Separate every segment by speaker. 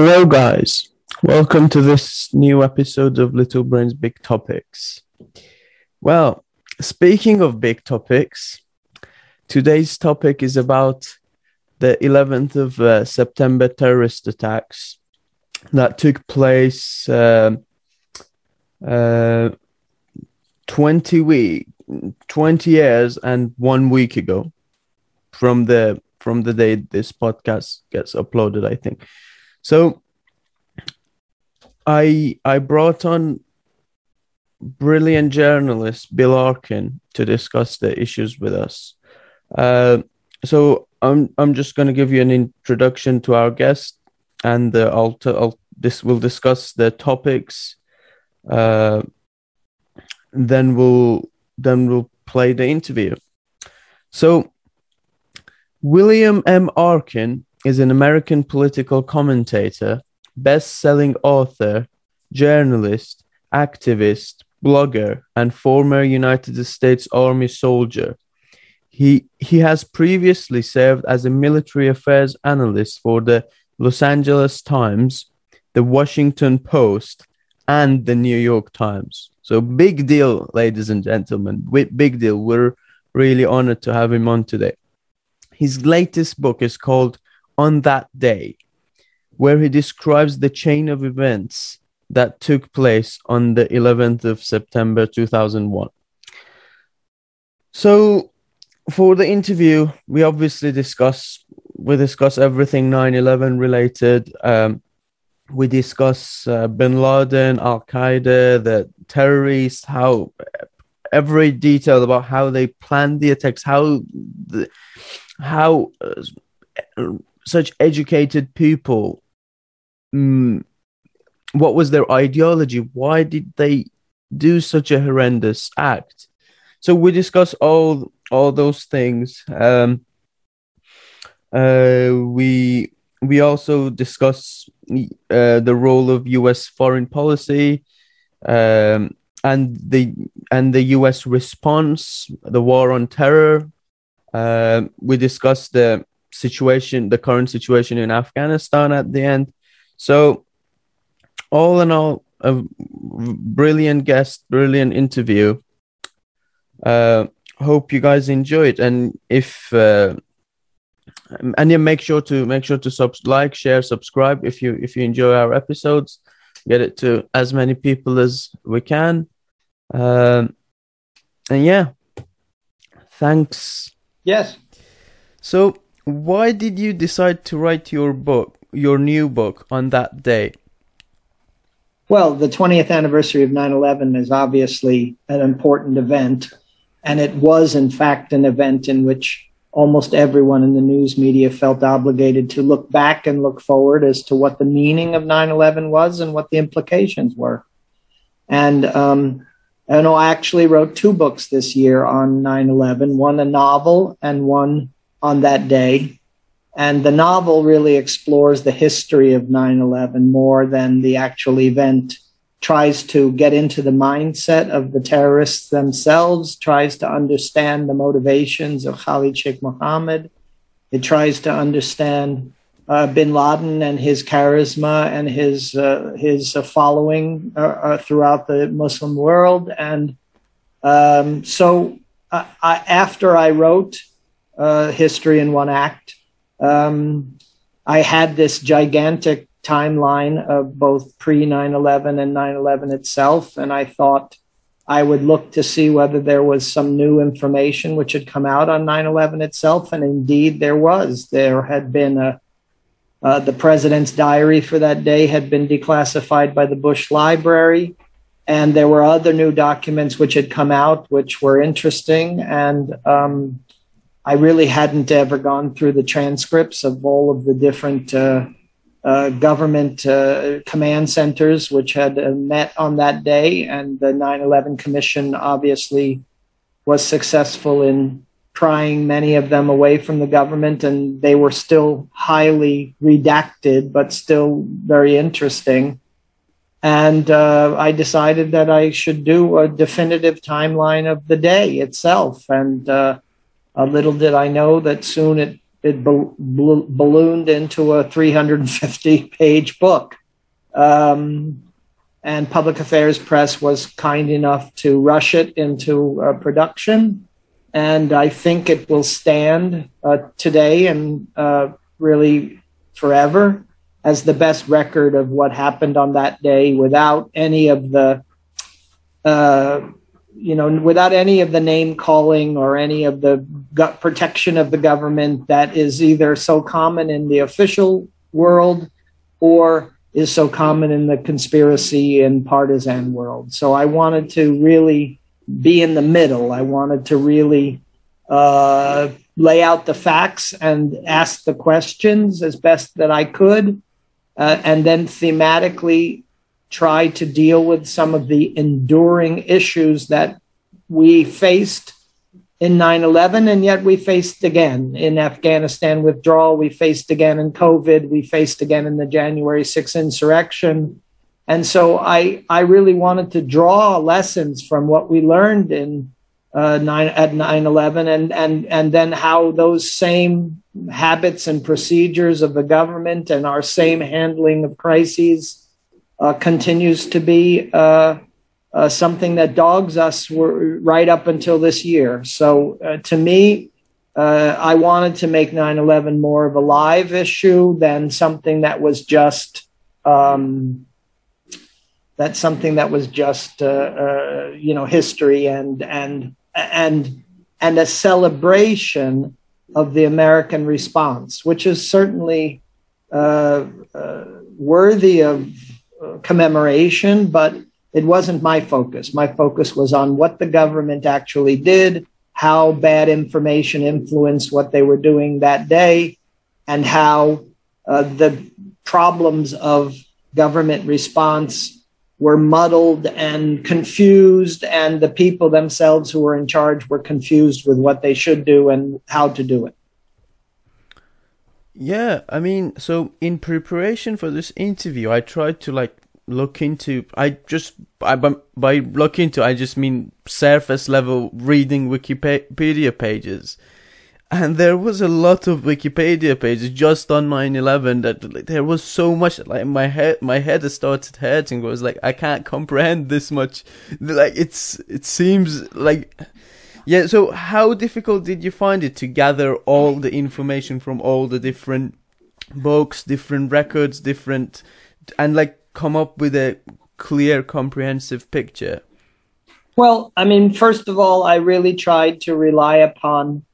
Speaker 1: Hello, guys. Welcome to this new episode of Little Brains Big Topics. Well, speaking of big topics, today's topic is about the 11th of uh, September terrorist attacks that took place uh, uh, 20 week 20 years and one week ago from the from the day this podcast gets uploaded i think so i i brought on brilliant journalist bill arkin to discuss the issues with us uh, so i'm i'm just going to give you an introduction to our guest and uh, I'll, t- I'll this will discuss the topics uh, then we'll then we'll play the interview. So, William M. Arkin is an American political commentator, best-selling author, journalist, activist, blogger, and former United States Army soldier. He he has previously served as a military affairs analyst for the Los Angeles Times, the Washington Post, and the New York Times. So big deal, ladies and gentlemen. Big deal. We're really honored to have him on today. His latest book is called On That Day, where he describes the chain of events that took place on the 11th of September 2001. So, for the interview, we obviously discuss we discuss everything 9/11 related. Um, we discuss uh, bin Laden, Al Qaeda, the terrorists, how every detail about how they planned the attacks, how the, how uh, such educated people, um, what was their ideology? Why did they do such a horrendous act? So we discuss all all those things. Um, uh, we we also discuss uh, the role of U.S. foreign policy um, and the and the U.S. response, the war on terror. Uh, we discuss the situation, the current situation in Afghanistan at the end. So, all in all, a brilliant guest, brilliant interview. Uh, hope you guys enjoy it, and if uh, and yeah, make sure to make sure to sub- like, share, subscribe if you if you enjoy our episodes. Get it to as many people as we can. Um, and yeah, thanks.
Speaker 2: Yes.
Speaker 1: So, why did you decide to write your book, your new book, on that day?
Speaker 2: Well, the 20th anniversary of 9 11 is obviously an important event. And it was, in fact, an event in which almost everyone in the news media felt obligated to look back and look forward as to what the meaning of 9 11 was and what the implications were. And um, I know I actually wrote two books this year on 9 11 one a novel and one on that day. And the novel really explores the history of 9 11 more than the actual event tries to get into the mindset of the terrorists themselves, tries to understand the motivations of Khalid Sheikh Mohammed. It tries to understand uh, bin Laden and his charisma and his uh, his uh, following uh, uh, throughout the Muslim world. And um, so, I, after I wrote uh, History in One Act, um, I had this gigantic timeline of both pre 9 11 and 9 11 itself. And I thought I would look to see whether there was some new information which had come out on 9 11 itself. And indeed, there was. There had been a uh, the president's diary for that day had been declassified by the Bush Library. And there were other new documents which had come out, which were interesting. And um, I really hadn't ever gone through the transcripts of all of the different uh, uh, government uh, command centers, which had uh, met on that day. And the 9 11 Commission obviously was successful in prying many of them away from the government, and they were still highly redacted, but still very interesting. And uh, I decided that I should do a definitive timeline of the day itself. And uh, little did I know that soon it it ballooned into a 350 page book. Um, and Public Affairs Press was kind enough to rush it into uh, production. And I think it will stand uh, today and uh, really forever as the best record of what happened on that day without any of the uh, you know, without any of the name calling or any of the gut protection of the government that is either so common in the official world or is so common in the conspiracy and partisan world. So I wanted to really be in the middle. I wanted to really uh, lay out the facts and ask the questions as best that I could, uh, and then thematically try to deal with some of the enduring issues that we faced in 9 11, and yet we faced again in Afghanistan withdrawal. We faced again in COVID. We faced again in the January 6th insurrection. And so I, I really wanted to draw lessons from what we learned in uh, nine, at 9 11 and, and, and then how those same habits and procedures of the government and our same handling of crises uh, continues to be uh, uh, something that dogs us right up until this year. So uh, to me, uh, I wanted to make 9 11 more of a live issue than something that was just. Um, that's something that was just, uh, you know, history and and and and a celebration of the American response, which is certainly worthy of commemoration, but it wasn't my focus. My focus was on what the government actually did, how bad information influenced what they were doing that day, and how uh, the problems of government response were muddled and confused, and the people themselves who were in charge were confused with what they should do and how to do it.
Speaker 1: Yeah, I mean, so in preparation for this interview, I tried to like look into. I just I, by, by look into, I just mean surface level reading Wikipedia pages, and there was a lot of Wikipedia pages just on 9/11 that like, there was so much. Like my head, my head started hurting. I was like, I can't comprehend this much. Like it's it seems like yeah, so how difficult did you find it to gather all the information from all the different books, different records, different, and like come up with a clear, comprehensive picture?
Speaker 2: Well, I mean, first of all, I really tried to rely upon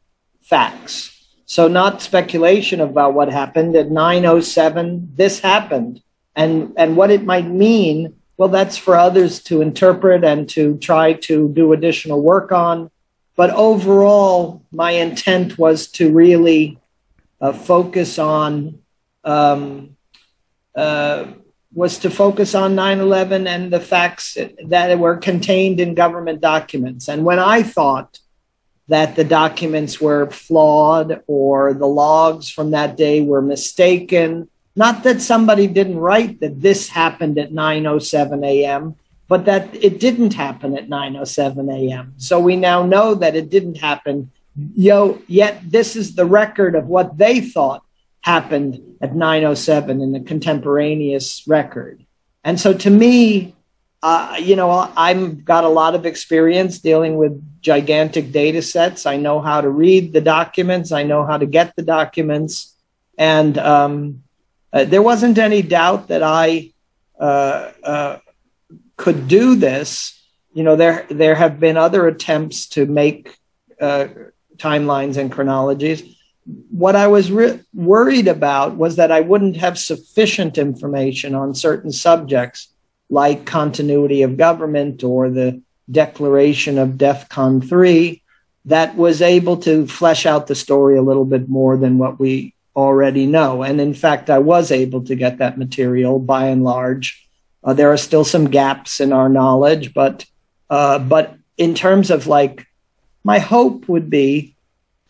Speaker 2: facts. So, not speculation about what happened at 907, this happened. And, and what it might mean, well, that's for others to interpret and to try to do additional work on. But overall, my intent was to really uh, focus on um, uh, was to focus on 9/11 and the facts that were contained in government documents. And when I thought that the documents were flawed or the logs from that day were mistaken, not that somebody didn't write that this happened at 9:07 a.m., but that it didn't happen at 9:07 a.m. So we now know that it didn't happen. Yo, yet this is the record of what they thought happened at 9:07 in the contemporaneous record. And so to me, uh, you know, I've got a lot of experience dealing with gigantic data sets. I know how to read the documents. I know how to get the documents, and um, uh, there wasn't any doubt that I uh, uh could do this, you know, there there have been other attempts to make uh, timelines and chronologies. What I was re- worried about was that I wouldn't have sufficient information on certain subjects, like continuity of government or the declaration of DEFCON 3, that was able to flesh out the story a little bit more than what we already know. And in fact, I was able to get that material by and large uh, there are still some gaps in our knowledge, but uh, but in terms of like, my hope would be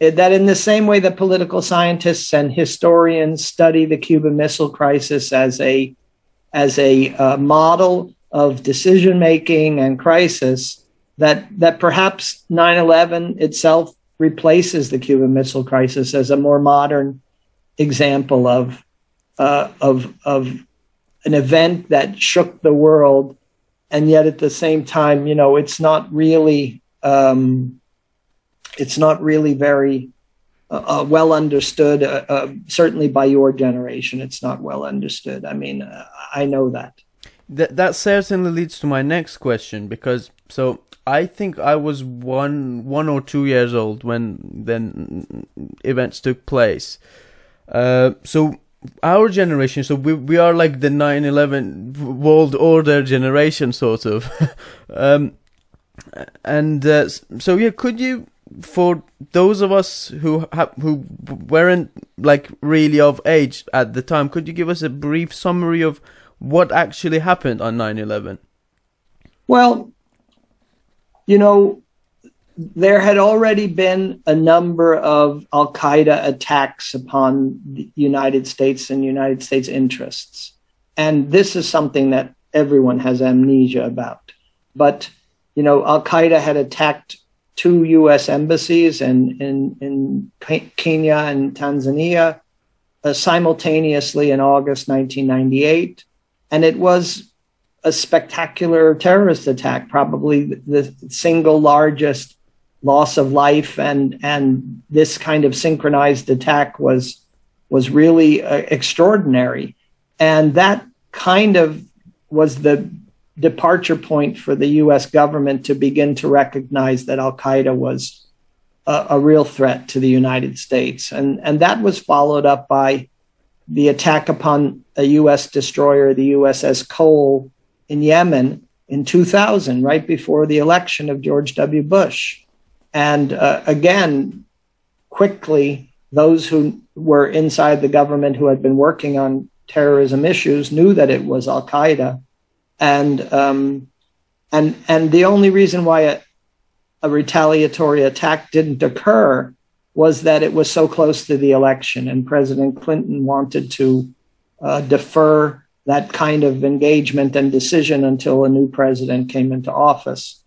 Speaker 2: that in the same way that political scientists and historians study the Cuban Missile Crisis as a as a uh, model of decision making and crisis, that that perhaps 9/11 itself replaces the Cuban Missile Crisis as a more modern example of uh, of of an event that shook the world, and yet at the same time, you know, it's not really um, it's not really very uh, uh well understood. Uh, uh, certainly by your generation, it's not well understood. I mean, uh, I know that.
Speaker 1: That that certainly leads to my next question because so I think I was one one or two years old when then events took place. So our generation, so we we are like the 9/11 world order generation, sort of. um, and uh, so yeah, could you, for those of us who ha- who weren't like really of age at the time, could you give us a brief summary of what actually happened on 9/11?
Speaker 2: Well, you know, there had already been a number of Al Qaeda attacks upon the United States and United States interests. And this is something that everyone has amnesia about. But, you know, Al Qaeda had attacked two U.S. embassies in, in, in Kenya and Tanzania uh, simultaneously in August 1998. And it was a spectacular terrorist attack, probably the single largest loss of life, and and this kind of synchronized attack was was really uh, extraordinary, and that kind of was the departure point for the U.S. government to begin to recognize that Al Qaeda was a, a real threat to the United States, and and that was followed up by the attack upon a U.S. destroyer, the USS Cole in Yemen in 2000, right before the election of George W. Bush. And uh, again, quickly, those who were inside the government who had been working on terrorism issues knew that it was Al Qaeda. And, um, and, and the only reason why a, a retaliatory attack didn't occur was that it was so close to the election, and President Clinton wanted to uh, defer that kind of engagement and decision until a new president came into office.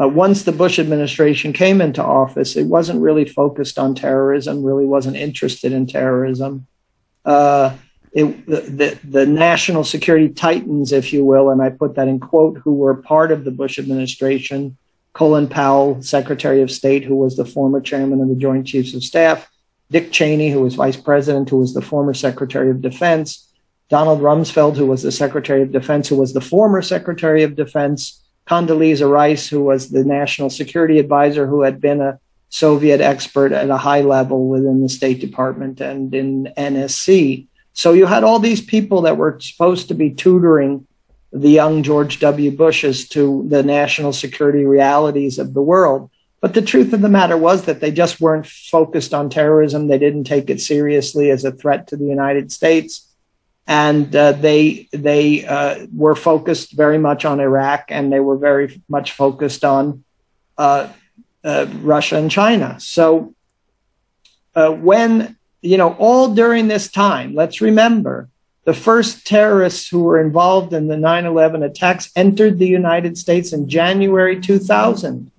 Speaker 2: Uh, once the Bush administration came into office, it wasn't really focused on terrorism, really wasn't interested in terrorism. Uh, it, the, the, the, national security titans, if you will, and I put that in quote, who were part of the Bush administration, Colin Powell, Secretary of State, who was the former chairman of the Joint Chiefs of Staff, Dick Cheney, who was vice president, who was the former Secretary of Defense, Donald Rumsfeld, who was the Secretary of Defense, who was the former Secretary of Defense, Condoleezza Rice, who was the National Security Advisor, who had been a Soviet expert at a high level within the State Department and in NSC. So you had all these people that were supposed to be tutoring the young George W. Bush as to the national security realities of the world. But the truth of the matter was that they just weren't focused on terrorism. They didn't take it seriously as a threat to the United States and uh, they they uh, were focused very much on Iraq, and they were very much focused on uh, uh Russia and China. So uh, when you know all during this time, let's remember the first terrorists who were involved in the 9/11 attacks entered the United States in January 2000,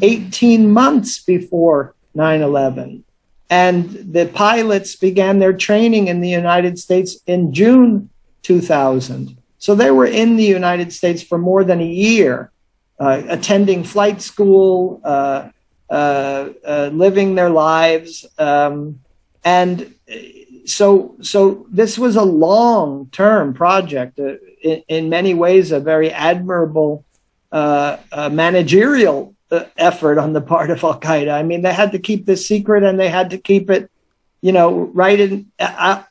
Speaker 2: 18 months before 9/11 and the pilots began their training in the United States in June 2000. So they were in the United States for more than a year, uh, attending flight school, uh, uh, uh living their lives. Um, and so, so this was a long term project, uh, in, in, many ways, a very admirable uh, managerial effort on the part of Al Qaeda. I mean, they had to keep this secret and they had to keep it, you know, right in out,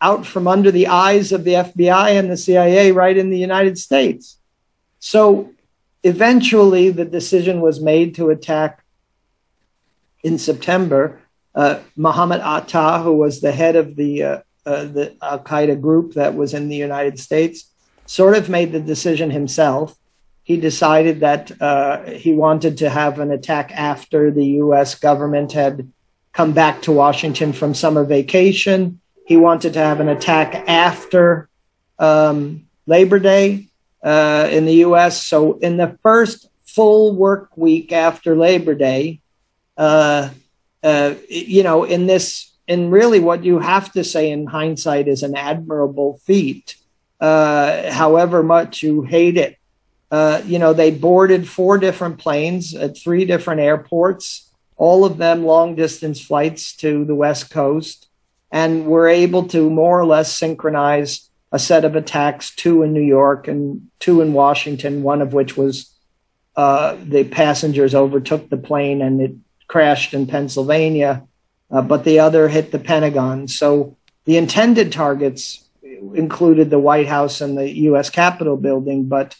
Speaker 2: out from under the eyes of the FBI and the CIA, right in the United States. So eventually, the decision was made to attack in September. Uh, Muhammad Atta, who was the head of the uh, uh, the Al Qaeda group that was in the United States, sort of made the decision himself he decided that uh, he wanted to have an attack after the US government had come back to Washington from summer vacation. He wanted to have an attack after um, Labor Day uh, in the US. So, in the first full work week after Labor Day, uh, uh, you know, in this, in really what you have to say in hindsight is an admirable feat, uh, however much you hate it. Uh, you know, they boarded four different planes at three different airports, all of them long distance flights to the West Coast, and were able to more or less synchronize a set of attacks, two in New York and two in Washington, one of which was uh, the passengers overtook the plane and it crashed in Pennsylvania, uh, but the other hit the Pentagon. So the intended targets included the White House and the U.S. Capitol building, but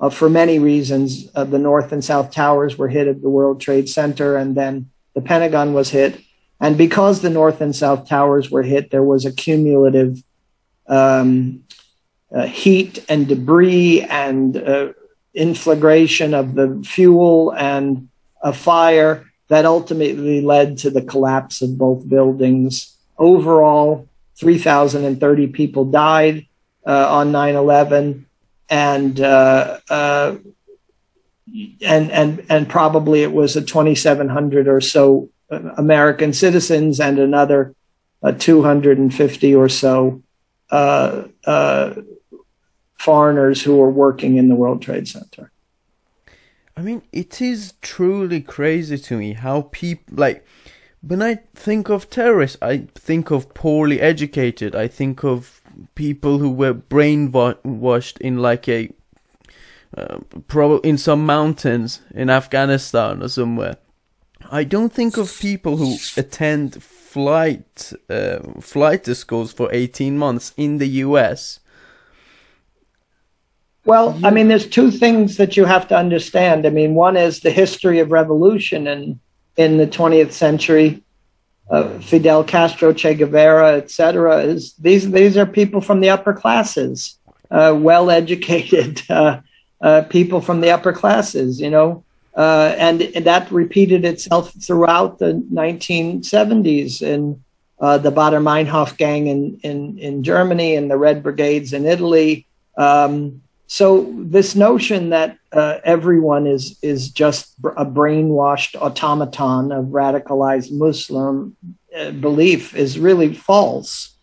Speaker 2: uh, for many reasons, uh, the North and South Towers were hit at the World Trade Center, and then the Pentagon was hit. And because the North and South Towers were hit, there was a cumulative um, uh, heat and debris and uh, inflagration of the fuel and a fire that ultimately led to the collapse of both buildings. Overall, 3,030 people died uh, on 9 11, and, uh, uh, and, and, and probably it was a 2,700 or so uh, American citizens and another uh, 250 or so uh, foreigners who were working in the World Trade Center.
Speaker 1: I mean, it is truly crazy to me how people like when I think of terrorists, I think of poorly educated. I think of people who were brainwashed in like a uh, probably in some mountains in Afghanistan or somewhere. I don't think of people who attend flight uh, flight schools for 18 months in the US
Speaker 2: well, I mean, there's two things that you have to understand. I mean, one is the history of revolution in in the 20th century. Uh, Fidel Castro, Che Guevara, etc. Is these these are people from the upper classes, uh, well educated uh, uh, people from the upper classes, you know, uh, and, and, that repeated itself throughout the 1970s in uh, the Baader Meinhof gang in, in in Germany and the Red Brigades in Italy. Um, so this notion that uh, everyone is is just a brainwashed automaton of radicalized Muslim uh, belief is really false,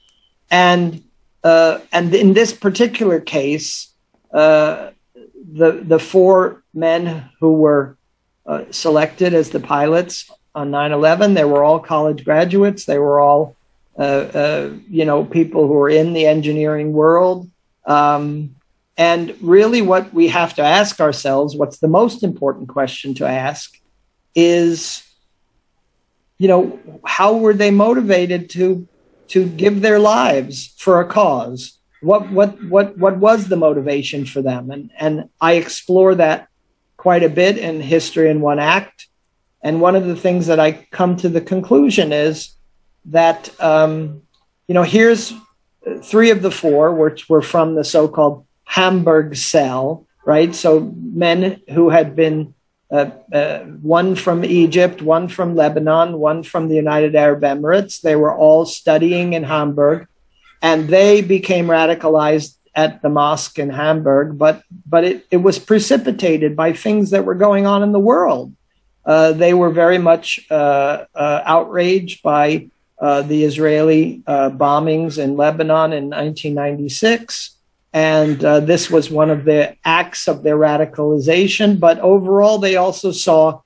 Speaker 2: and uh, and in this particular case, uh, the the four men who were uh, selected as the pilots on 9/11, they were all college graduates. They were all you know people who were in the engineering world. Um, and really, what we have to ask ourselves, what's the most important question to ask, is, you know, how were they motivated to to give their lives for a cause? What what what what was the motivation for them? And and I explore that quite a bit in History in One Act. And one of the things that I come to the conclusion is that um, you know here's three of the four, which were from the so-called Hamburg cell, right? So men who had been uh, uh, one from Egypt, one from Lebanon, one from the United Arab Emirates. They were all studying in Hamburg, and they became radicalized at the mosque in Hamburg. But but it, it was precipitated by things that were going on in the world. Uh, they were very much uh, uh, outraged by uh, the Israeli bombings in Lebanon in 1996. And uh, this was one of the acts of their radicalization. But overall, they also saw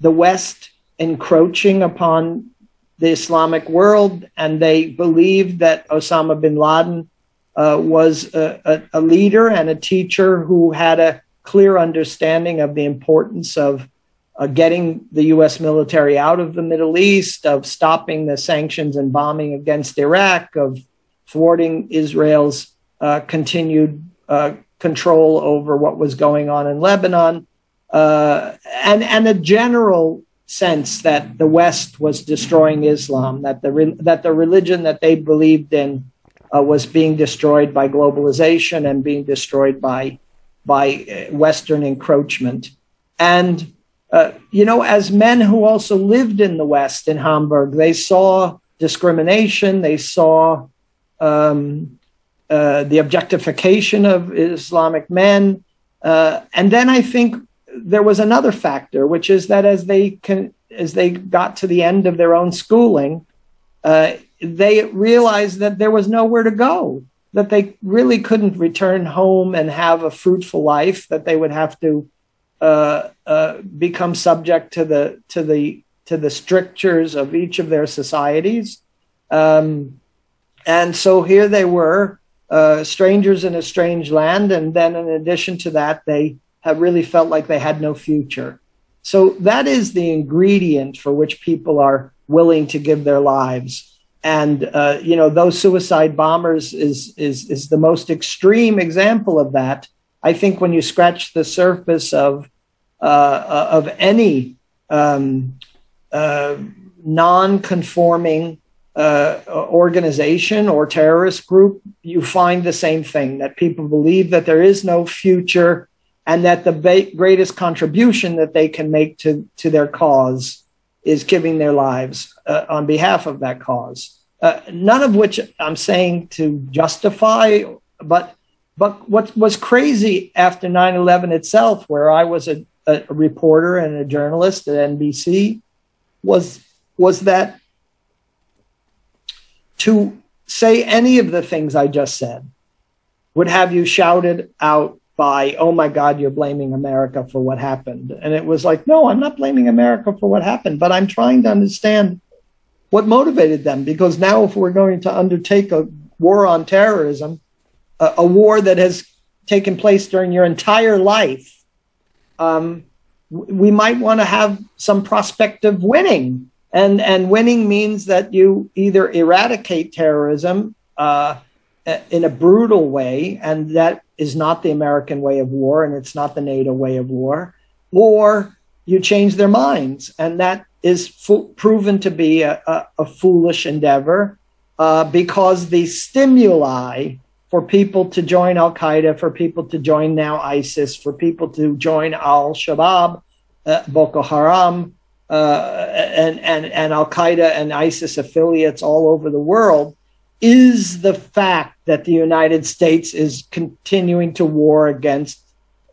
Speaker 2: the West encroaching upon the Islamic world, and they believed that Osama bin Laden uh, was a, a, a, leader and a teacher who had a clear understanding of the importance of uh, getting the U.S. military out of the Middle East, of stopping the sanctions and bombing against Iraq, of thwarting Israel's uh, continued uh, control over what was going on in Lebanon, uh, and and a general sense that the West was destroying Islam, that the re- that the religion that they believed in uh, was being destroyed by globalization and being destroyed by by uh, Western encroachment, and. Uh, you know, as men who also lived in the West in Hamburg, they saw discrimination, they saw um, uh, the objectification of Islamic men. Uh, and then I think there was another factor, which is that as they can, as they got to the end of their own schooling, uh, they realized that there was nowhere to go, that they really couldn't return home and have a fruitful life, that they would have to uh, uh, become subject to the to the to the strictures of each of their societies. Um, and so here they were, uh, strangers in a strange land. And then, in addition to that, they have really felt like they had no future. So that is the ingredient for which people are willing to give their lives. And uh, you know, those suicide bombers is is is the most extreme example of that. I think when you scratch the surface of uh, of any um, uh, non-conforming uh, organization or terrorist group, you find the same thing that people believe that there is no future and that the ba- greatest contribution that they can make to, to their cause is giving their lives uh, on behalf of that cause. Uh, none of which I'm saying to justify, but but what was crazy after 9/11 itself, where I was a, a reporter and a journalist at NBC, was was that to say any of the things I just said would have you shouted out by, oh my God, you're blaming America for what happened. And it was like, no, I'm not blaming America for what happened, but I'm trying to understand what motivated them. Because now, if we're going to undertake a war on terrorism, a, a war that has taken place during your entire life, um, we might want to have some prospect of winning and and winning means that you either eradicate terrorism uh, in a brutal way, and that is not the American way of war, and it's not the NATO way of war, or you change their minds, and that is fo- proven to be a, a, a foolish endeavor uh, because the stimuli for people to join Al Qaeda, for people to join now ISIS, for people to join Al Shabaab, uh, Boko Haram, uh, and, and, and Al Qaeda and ISIS affiliates all over the world is the fact that the United States is continuing to war against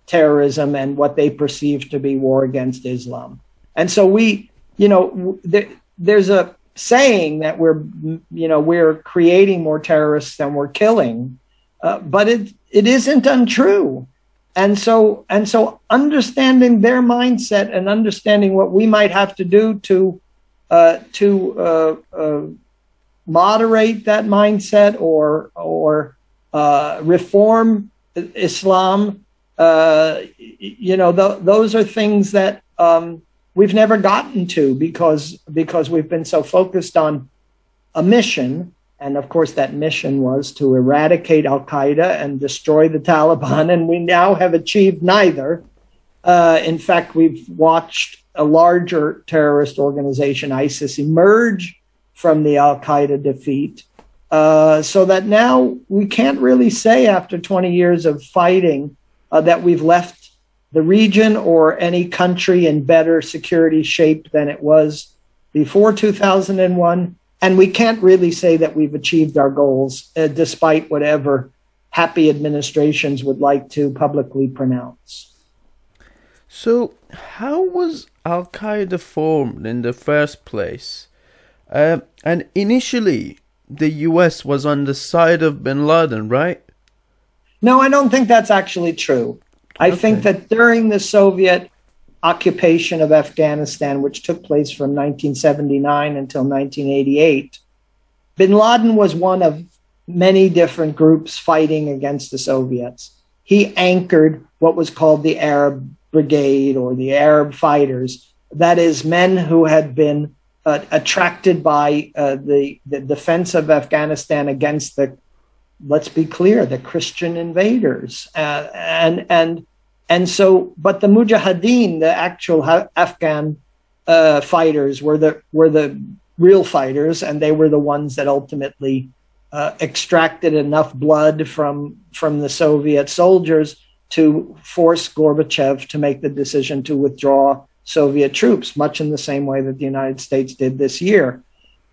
Speaker 2: terrorism and what they perceive to be war against Islam. And so we, you know, th- there's a saying that we're, you know, we're creating more terrorists than we're killing, uh, but it it isn't untrue and so and so understanding their mindset and understanding what we might have to do to uh, to uh, uh, moderate that mindset or or uh, reform Islam, uh, you know, th- those are things that um, we've never gotten to because because we've been so focused on a mission and of course, that mission was to eradicate Al Qaeda and destroy the Taliban. And we now have achieved neither. Uh, in fact, we've watched a larger terrorist organization, ISIS, emerge from the Al Qaeda defeat. Uh, so that now we can't really say, after 20 years of fighting, uh, that we've left the region or any country in better security shape than it was before 2001 and we can't really say that we've achieved our goals, uh, despite whatever happy administrations would like to publicly pronounce.
Speaker 1: So, how was Al Qaeda formed in the first place? Uh, and initially, the US was on the side of bin Laden, right?
Speaker 2: No, I don't think that's actually true. I okay. think that during the Soviet occupation of Afghanistan, which took place from 1979 until 1988, bin Laden was one of many different groups fighting against the Soviets. He anchored what was called the Arab Brigade or the Arab Fighters, that is, men who had been uh, attracted by uh, the, the defense of Afghanistan against the, let's be clear, the Christian invaders. Uh, and, and and so, but the Mujahideen, the actual ha- Afghan uh, fighters, were the were the real fighters, and they were the ones that ultimately uh, extracted enough blood from from the Soviet soldiers to force Gorbachev to make the decision to withdraw Soviet troops, much in the same way that the United States did this year.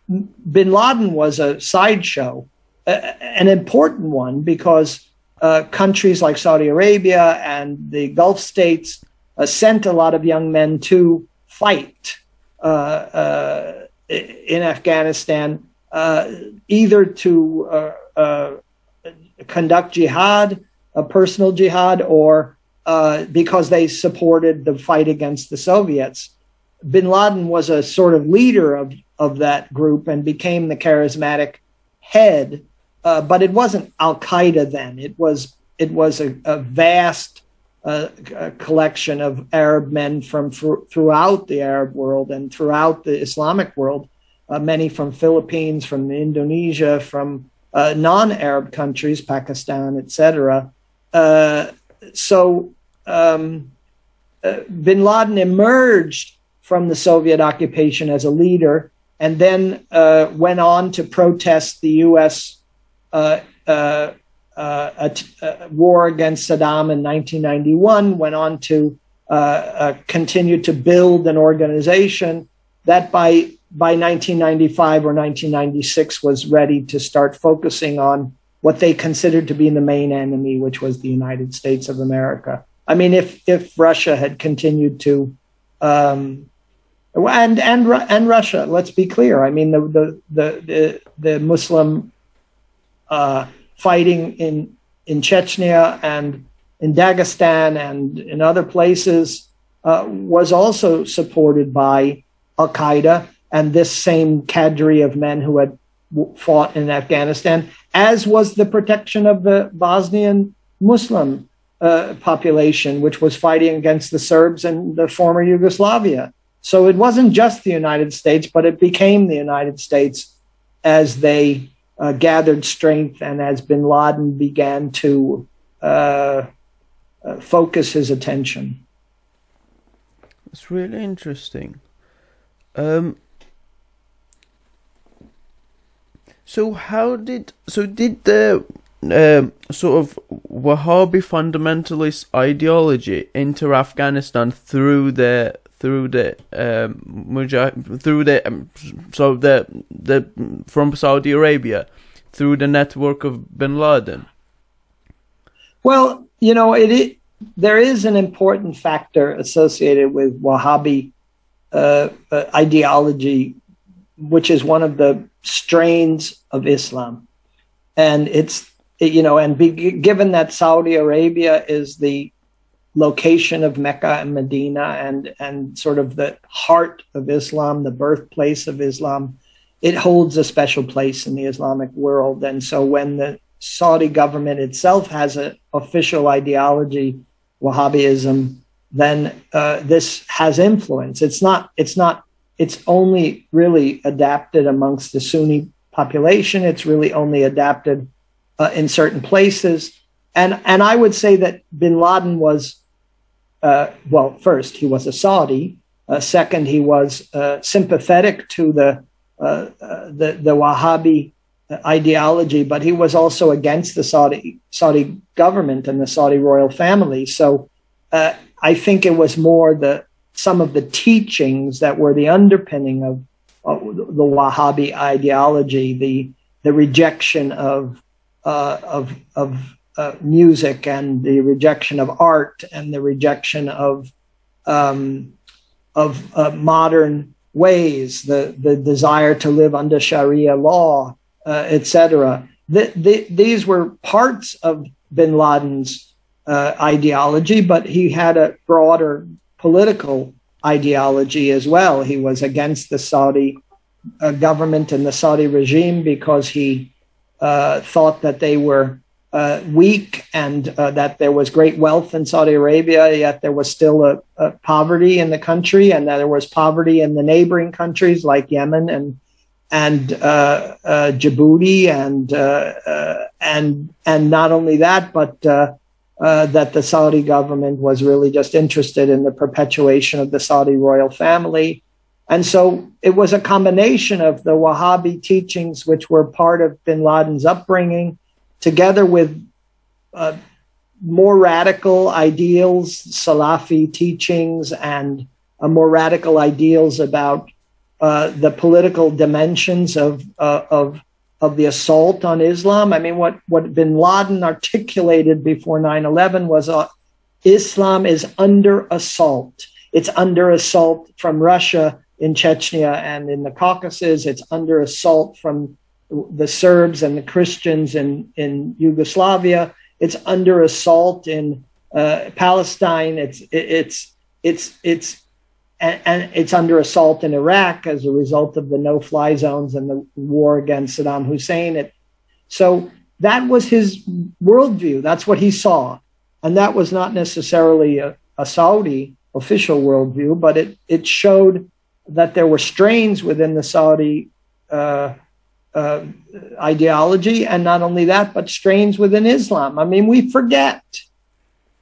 Speaker 2: Bin Laden was a sideshow, an important one because uh, countries like Saudi Arabia and the Gulf states uh, sent a lot of young men to fight uh, uh, in Afghanistan, uh, either to conduct jihad, a personal jihad, or because they supported the fight against the Soviets bin Laden was a sort of leader of, of that group and became the charismatic head. Uh, but it wasn't Al Qaeda then. It was it was a, a vast uh, a collection of Arab men from fr- throughout the Arab world and throughout the Islamic world. Uh, many from Philippines, from Indonesia, from uh, non-Arab countries, Pakistan, etc. Uh, so um, Bin Laden emerged from the Soviet occupation as a leader, and then uh, went on to protest the U.S. Uh, uh, uh, war against Saddam in 1991. Went on to continue to build an organization that by by 1995 or 1996 was ready to start focusing on what they considered to be the main enemy, which was the United States of America. I mean, if if Russia had continued to um, and and and Russia. Let's be clear. I mean, the the the the, the Muslim uh, fighting in in Chechnya and in Dagestan and in other places uh, was also supported by Al Qaeda and this same cadre of men who had fought in Afghanistan, as was the protection of the Bosnian Muslim uh, population, which was fighting against the Serbs in the former Yugoslavia. So it wasn't just the United States, but it became the United States as they uh, gathered strength and as bin Laden began to uh, uh, focus his attention.
Speaker 1: It's really interesting. Um, so how did so did the um, sort of Wahhabi fundamentalist ideology enter Afghanistan through the through the um, Mujah- through the um, so the the from Saudi Arabia through the network of Bin Laden?
Speaker 2: Well, you know, it, it there is an important factor associated with Wahhabi uh, uh, ideology, which is one of the strains of Islam, and it's you know, and be, given that Saudi Arabia is the location of Mecca and Medina and and sort of the heart of Islam, the birthplace of Islam, it holds a special place in the Islamic world. And so when the Saudi government itself has an official ideology, Wahhabism, then uh, this has influence. It's not. It's not. It's only really adapted amongst the Sunni population. It's really only adapted uh, in certain places. And and I would say that Bin Laden was uh, well, first, he was a Saudi. Uh, second, he was uh, sympathetic to the, uh, uh, the, the Wahhabi ideology, but he was also against the Saudi Saudi government and the Saudi royal family. So uh, I think it was more the some of the teachings that were the underpinning of, the Wahhabi ideology, the the rejection of of of uh, music and the rejection of art and the rejection of um, of uh, modern ways, the the desire to live under Sharia law, uh, etc. The, the, these were parts of Bin Laden's uh, ideology, but he had a broader political ideology as well. He was against the Saudi uh, government and the Saudi regime because he uh, thought that they were uh, weak and uh, that there was great wealth in Saudi Arabia, yet there was still a, a, poverty in the country, and that there was poverty in the neighboring countries like Yemen and and uh, uh Djibouti, and uh, uh, and and not only that, but that the Saudi government was really just interested in the perpetuation of the Saudi royal family. And so it was a combination of the Wahhabi teachings, which were part of bin Laden's upbringing, together with uh, more radical ideals, Salafi teachings, and uh, more radical ideals about uh, the political dimensions of uh, of of the assault on Islam. I mean, what what Bin Laden articulated before 9/11 was uh, Islam is under assault. It's under assault from Russia in Chechnya and in the Caucasus. It's under assault from the Serbs and the Christians in, in Yugoslavia. It's under assault in uh, Palestine. It's it's it's it's and, it's under assault in Iraq as a result of the no-fly zones and the war against Saddam Hussein. It, so that was his worldview. That's what he saw, and that was not necessarily a, a Saudi official worldview, but it it showed that there were strains within the Saudi uh, uh, ideology, and not only that, but strains within Islam. I mean, we forget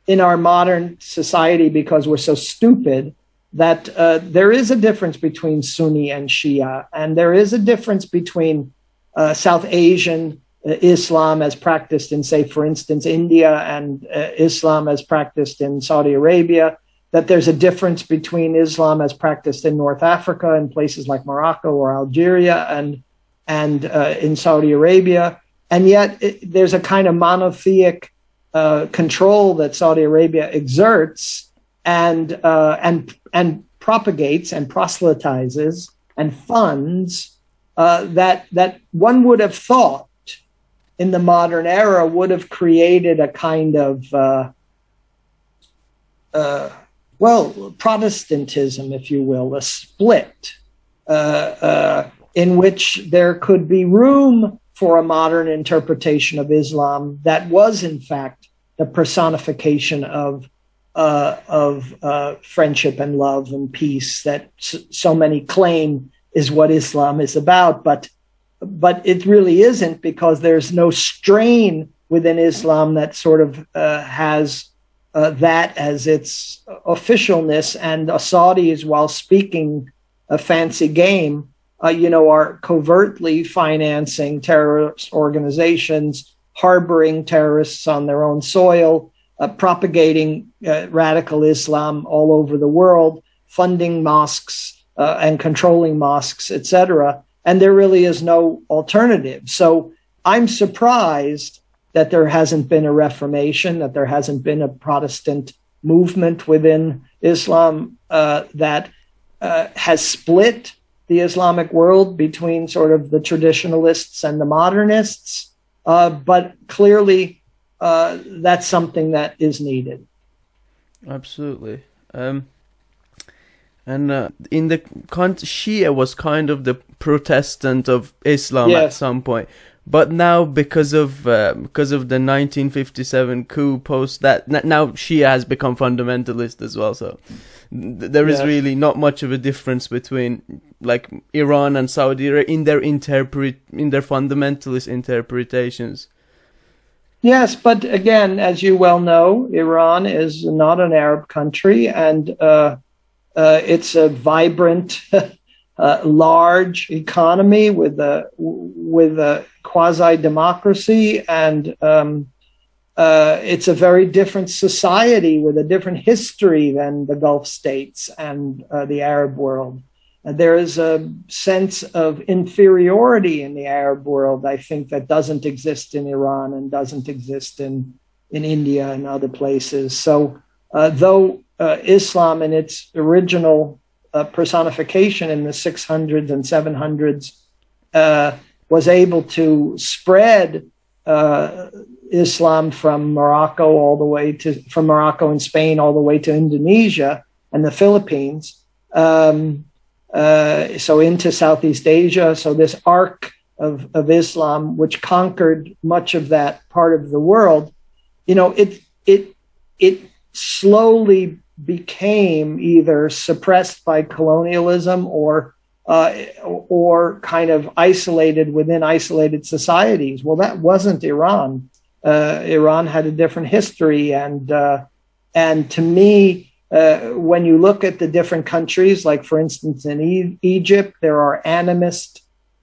Speaker 2: in our modern society because we're so stupid that uh, there is a difference between Sunni and Shia, and there is a difference between uh, South Asian uh, Islam as practiced in, say, for instance, India and uh, Islam as practiced in Saudi Arabia. That there's a difference between Islam as practiced in North Africa and places like Morocco or Algeria and and uh, in Saudi Arabia, and yet it, there's a kind of monotheic uh, control that Saudi Arabia exerts and uh, and and propagates and proselytizes and funds uh, that that one would have thought in the modern era would have created a kind of uh, uh, well Protestantism, if you will, a split uh, in which there could be room for a modern interpretation of Islam that was, in fact, the personification of uh, of uh, friendship and love and peace that so many claim is what Islam is about, but but it really isn't because there's no strain within Islam that sort of uh, has uh, that as its officialness. And Saudis, while speaking a fancy game, uh, you know, are covertly financing terrorist organizations, harboring terrorists on their own soil, uh, propagating uh, radical Islam all over the world, funding mosques uh, and controlling mosques, etc. And there really is no alternative. So I'm surprised that there hasn't been a reformation, that there hasn't been a Protestant movement within Islam uh, that uh, has split the Islamic world between sort of the traditionalists and the modernists. Uh, but clearly, uh, that's something that is needed.
Speaker 1: Absolutely. Um, and uh, in the Shia was kind of the Protestant of Islam yes. at some point, but now because of uh, because of the 1957 coup post that now Shia has become fundamentalist as well. So there is yeah. really not much of a difference between like Iran and Saudi in their interpret in their fundamentalist interpretations.
Speaker 2: Yes, but again, as you well know, Iran is not an Arab country, and uh, uh, it's a vibrant, uh, large economy with a with a quasi democracy, and um, uh, it's a very different society with a different history than the Gulf states and uh, the Arab world. there is a sense of inferiority in the Arab world, I think, that doesn't exist in Iran and doesn't exist in, in India and other places. So, uh, though uh, Islam in its original uh, personification in the 600s and 700s uh, was able to spread uh, Islam from Morocco all the way to from Morocco and Spain all the way to Indonesia and the Philippines. Um, uh, so into Southeast Asia. So this arc of, of Islam, which conquered much of that part of the world, you know, it it it slowly became either suppressed by colonialism or uh, or kind of isolated within isolated societies. Well, that wasn't Iran. Uh, Iran had a different history, and uh, and to me, uh, when you look at the different countries, like for instance in e- Egypt, there are animist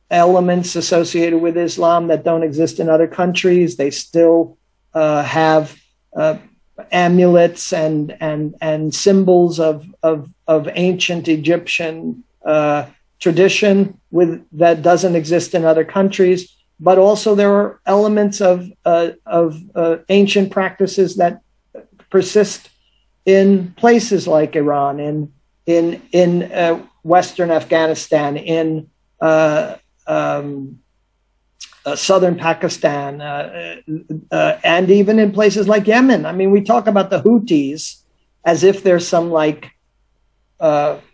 Speaker 2: elements associated with Islam that don't exist in other countries. They still uh, have uh, amulets and and and symbols of of of ancient Egyptian tradition with that doesn't exist in other countries. But also there are elements of uh, of uh, ancient practices that persist in places like Iran, in in in uh, Western Afghanistan, in uh, um, uh, southern Pakistan, uh, and even in places like Yemen. I mean, we talk about the Houthis as if there's some like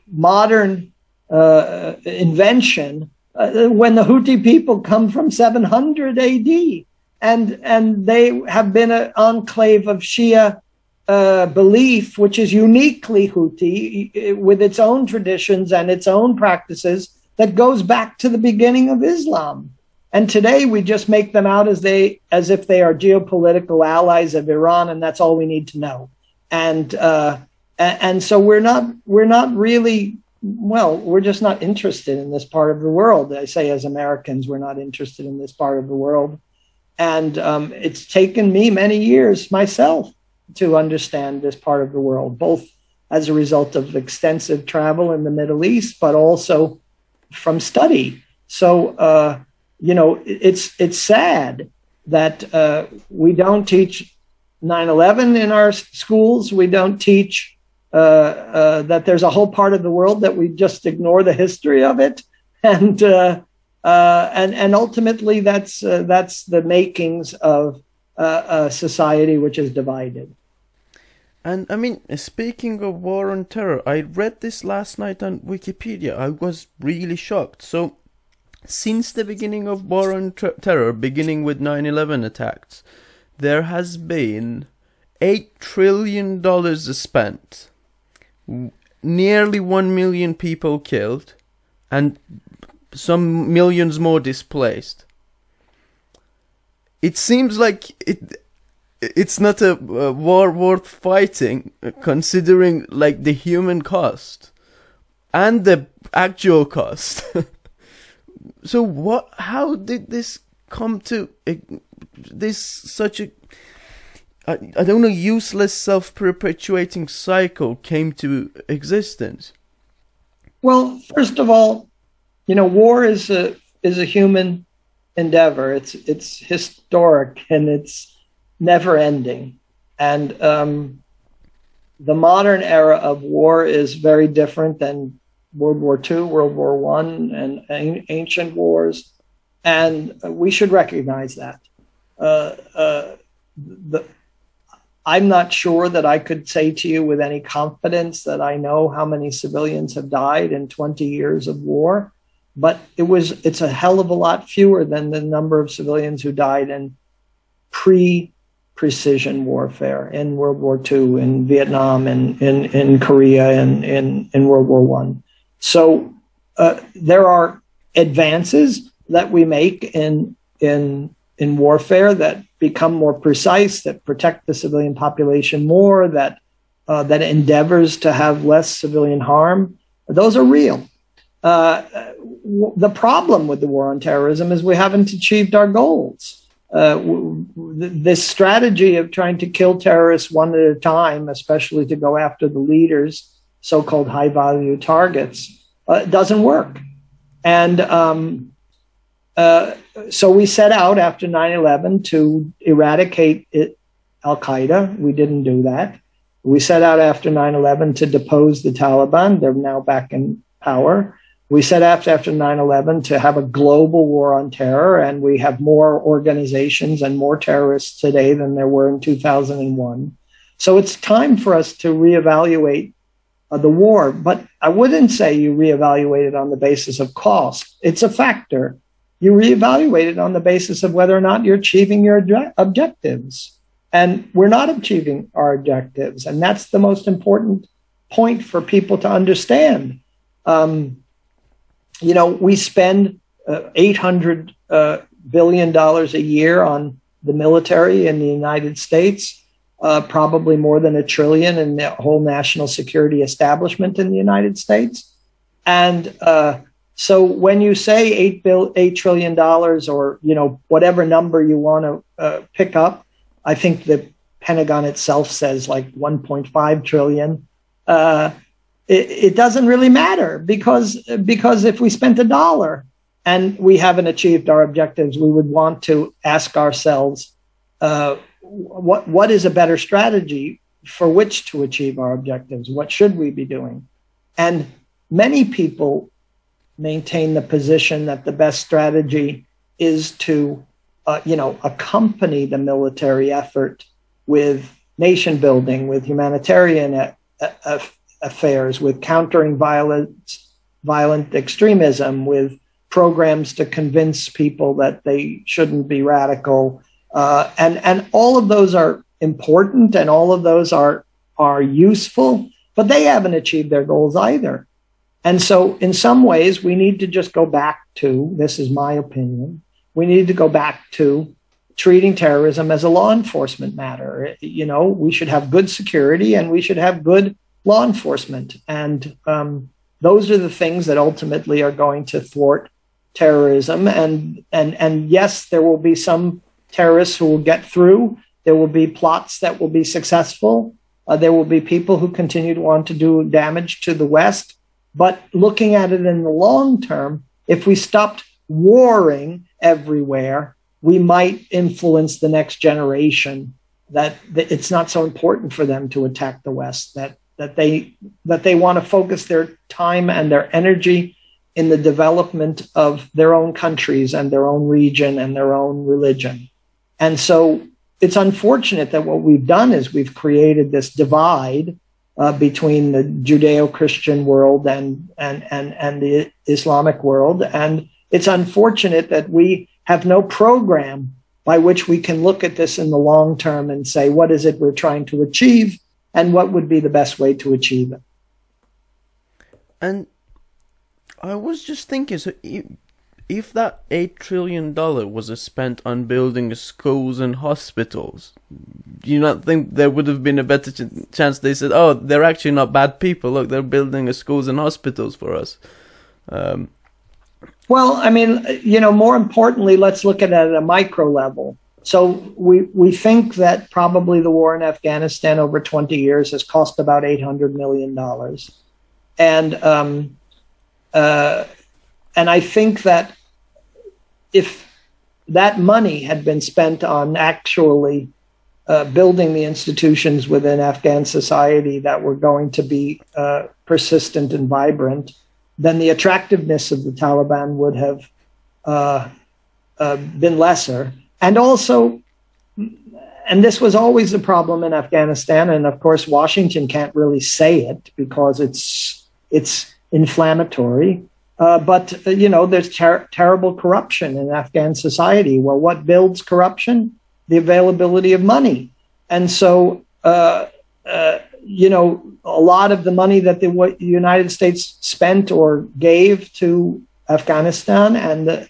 Speaker 2: modern invention when the Houthi people come from 700 AD. And, and they have been an enclave of Shia uh, belief, which is uniquely Houthi, with its own traditions and its own practices, that goes back to the beginning of Islam. And today we just make them out as they as if they are geopolitical allies of Iran, and that's all we need to know. And uh, and so we're not we're not really well, we're just not interested in this part of the world. I say as Americans, we're not interested in this part of the world. And um, it's taken me many years myself to understand this part of the world, both as a result of extensive travel in the Middle East, but also from study. So, uh, you know, it's it's sad that uh, we don't teach 9/11 in our schools. We don't teach Uh, uh, that there's a whole part of the world that we just ignore the history of it, and uh, uh, and and ultimately that's uh, that's the makings of a society which is divided.
Speaker 1: And I mean, speaking of war on terror, I read this last night on Wikipedia. I was really shocked. So, since the beginning of war on ter- terror, beginning with 9 11 attacks, there has been $8 trillion spent, nearly 1 million people killed, and some millions more displaced. It seems like it it's not a, a war worth fighting, uh, considering like the human cost and the actual cost. so what? How did this come to eh, this such a I, I don't know useless self-perpetuating cycle came to existence?
Speaker 2: Well, first of all, you know, war is a is a human endeavor. It's it's historic and it's never ending. And um, the modern era of war is very different than World War II, World War One, and ancient wars, and we should recognize that. Uh, uh, the, I'm not sure that I could say to you with any confidence that I know how many civilians have died in 20 years of war, but it was it's a hell of a lot fewer than the number of civilians who died in pre precision warfare in World War II, in Vietnam, in in, in Korea, and in, in World War One. So uh, there are advances that we make in in in warfare that become more precise, that protect the civilian population more, that uh, that endeavors to have less civilian harm. Those are real. Uh, the problem with the war on terrorism is we haven't achieved our goals uh, this strategy of trying to kill terrorists one at a time, especially to go after the leaders, so called high value targets, uh, doesn't work. And um, uh, so we set out after 9 11 to eradicate Al Qaeda. We didn't do that. We set out after 9 11 to depose the Taliban. They're now back in power. We set out after 9 11 to have a global war on terror, and we have more organizations and more terrorists today than there were in 2001. So it's time for us to reevaluate uh, the war, but I wouldn't say you reevaluate it on the basis of cost. It's a factor. You reevaluate it on the basis of whether or not you're achieving your objectives. And we're not achieving our objectives. And that's the most important point for people to understand. Um, you know, we spend uh, 800 uh, billion dollars a year on the military in the United States, uh, probably more than a trillion in the whole national security establishment in the United States. And uh, so when you say eight bill, eight trillion dollars, or you know whatever number you want to uh, pick up, I think the Pentagon itself says like 1.5 trillion. Uh, it, it doesn't really matter because because if we spent a dollar and we haven't achieved our objectives, we would want to ask ourselves, uh, what what is a better strategy for which to achieve our objectives? What should we be doing? And many people maintain the position that the best strategy is to, uh, you know, accompany the military effort with nation building, with humanitarian a- a- affairs, with countering violence, violent extremism, with programs to convince people that they shouldn't be radical, uh, and and all of those are important, and all of those are are useful, but they haven't achieved their goals either. And so, in some ways, we need to just go back to this is my opinion. We need to go back to treating terrorism as a law enforcement matter. You know, we should have good security and we should have good law enforcement. And um, those are the things that ultimately are going to thwart terrorism. And, and, and yes, there will be some terrorists who will get through. There will be plots that will be successful. Uh, there will be people who continue to want to do damage to the West. But looking at it in the long term, if we stopped warring everywhere, we might influence the next generation that, that it's not so important for them to attack the West, that, that they, that they want to focus their time and their energy in the development of their own countries and their own region and their own religion. And so it's unfortunate that what we've done is we've created this divide uh, between the Judeo-Christian world and, and, and, and the Islamic world. And it's unfortunate that we have no program by which we can look at this in the long term and say, what is it we're trying to achieve and what would be the best way to achieve it?
Speaker 1: And I was just thinking, so if that eight trillion dollar was spent on building schools and hospitals, do you not think there would have been a better ch- chance? They said, "Oh, they're actually not bad people. Look, they're building schools and hospitals for us." Um,
Speaker 2: well, I mean, you know, more importantly, let's look at it at a micro level. So we we think that probably the war in Afghanistan over 20 years has cost about 800 million dollars, and um, uh, and I think that if that money had been spent on actually uh, building the institutions within Afghan society that were going to be uh, persistent and vibrant, then the attractiveness of the Taliban would have uh, uh been lesser. And also, and this was always a problem in Afghanistan, and of course, Washington can't really say it because it's it's inflammatory. Uh, but uh, you know, there's ter- terrible corruption in Afghan society. Well, what builds corruption? The availability of money, and so uh, uh you know, a lot of the money that the United States spent or gave to Afghanistan, and the,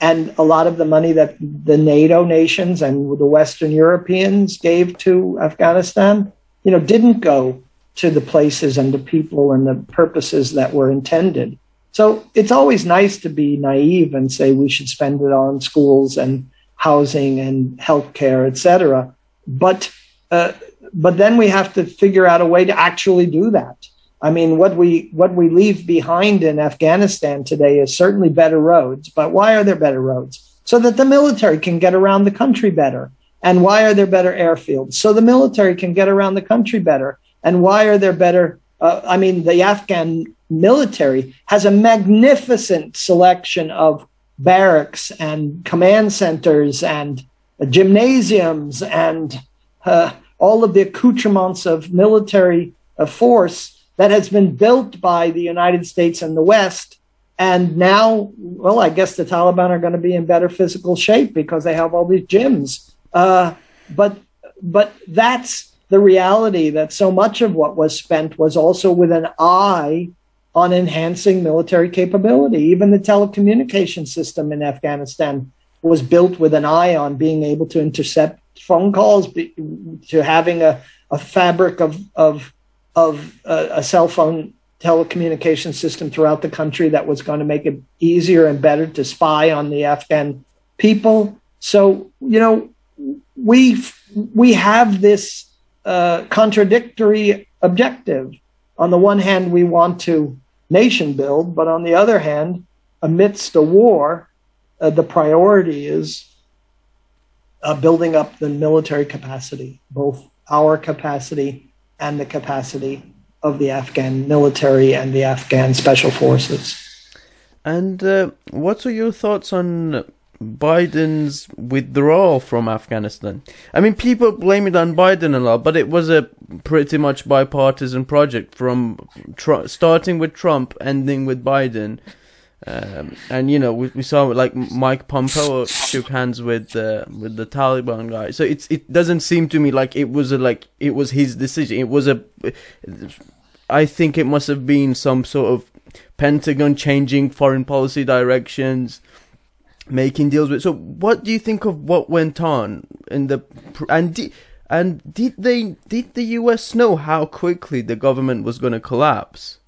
Speaker 2: and a lot of the money that the NATO nations and the Western Europeans gave to Afghanistan, you know, didn't go to the places and the people and the purposes that were intended. So it's always nice to be naive and say we should spend it on schools and housing and healthcare, et cetera. But uh, but then we have to figure out a way to actually do that. I mean, what we what we leave behind in Afghanistan today is certainly better roads. But why are there better roads? So that the military can get around the country better. And why are there better airfields? So the military can get around the country better. And why are there better? Uh, I mean, the Afghan military has a magnificent selection of barracks and command centers and gymnasiums and uh, all of the accoutrements of military uh, force that has been built by the United States and the West. And now, well, I guess the Taliban are going to be in better physical shape because they have all these gyms. Uh, but but that's the reality that so much of what was spent was also with an eye on enhancing military capability. Even the telecommunication system in Afghanistan was built with an eye on being able to intercept phone calls, to having a, a fabric of, of, of a, cell phone telecommunication system throughout the country that was going to make it easier and better to spy on the Afghan people. So, you know, we we have this uh, contradictory objective. On the one hand, we want to nation build, but on the other hand, amidst a war, uh, the priority is uh, building up the military capacity, both our capacity and the capacity of the Afghan military and the Afghan special forces.
Speaker 1: And uh, what are your thoughts on Biden's withdrawal from Afghanistan? I mean, people blame it on Biden a lot, but it was a pretty much bipartisan project from tr- starting with Trump, ending with Biden. Um, and you know, we, we saw like Mike Pompeo shook hands with uh, with the Taliban guy. So it's it doesn't seem to me like it was a like it was his decision. It was a. I think it must have been some sort of Pentagon changing foreign policy directions, making deals with. So, what do you think of what went on in the and di, and did they did the U.S. know how quickly the government was going to collapse?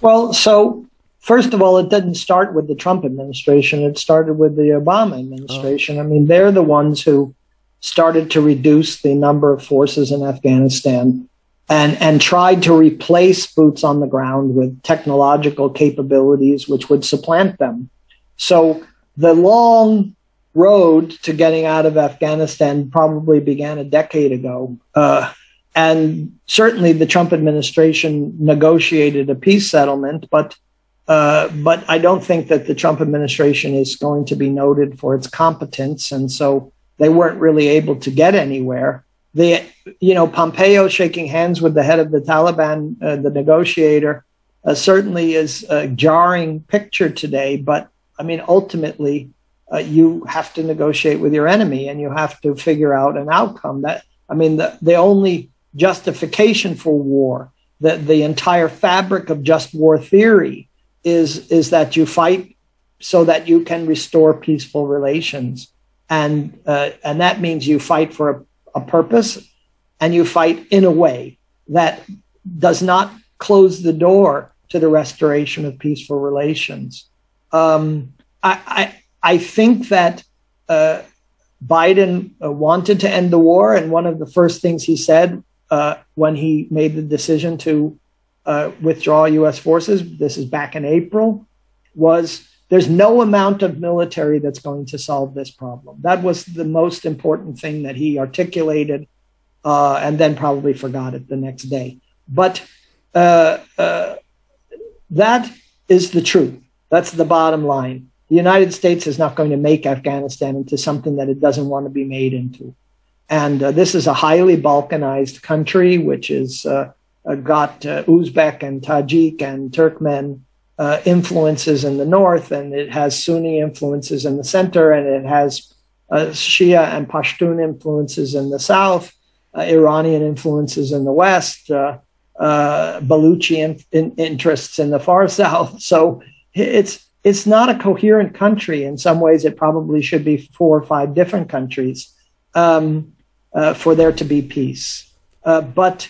Speaker 2: Well, so First of all, it didn't start with the Trump administration. It started with the Obama administration. Oh. I mean, they're the ones who started to reduce the number of forces in Afghanistan and, and tried to replace boots on the ground with technological capabilities which would supplant them. So the long road to getting out of Afghanistan probably began a decade ago. Uh, and certainly the Trump administration negotiated a peace settlement, but uh, but I don't think that the Trump administration is going to be noted for its competence, and so they weren't really able to get anywhere. The, you know, Pompeo shaking hands with the head of the Taliban, uh, the negotiator, uh, certainly is a jarring picture today. But I mean, ultimately, uh, you have to negotiate with your enemy, and you have to figure out an outcome. That I mean, the the only justification for war, the the entire fabric of just war theory is is that you fight so that you can restore peaceful relations, and uh, and that means you fight for a, a purpose, and you fight in a way that does not close the door to the restoration of peaceful relations. Um, I, I, I think that uh, Biden uh, wanted to end the war, and one of the first things he said uh, when he made the decision to uh, withdraw U.S. forces, this is back in April, was there's no amount of military that's going to solve this problem. That was the most important thing that he articulated, uh, and then probably forgot it the next day. But that is the truth. That's the bottom line. The United States is not going to make Afghanistan into something that it doesn't want to be made into. And uh, this is a highly balkanized country, which has uh, uh, got uh, Uzbek and Tajik and Turkmen uh, influences in the north, and it has Sunni influences in the center, and it has uh, Shia and Pashtun influences in the south, Iranian influences in the west, Baluchi in, in interests in the far south. So it's it's not a coherent country. In some ways, it probably should be four or five different countries um, for there to be peace. but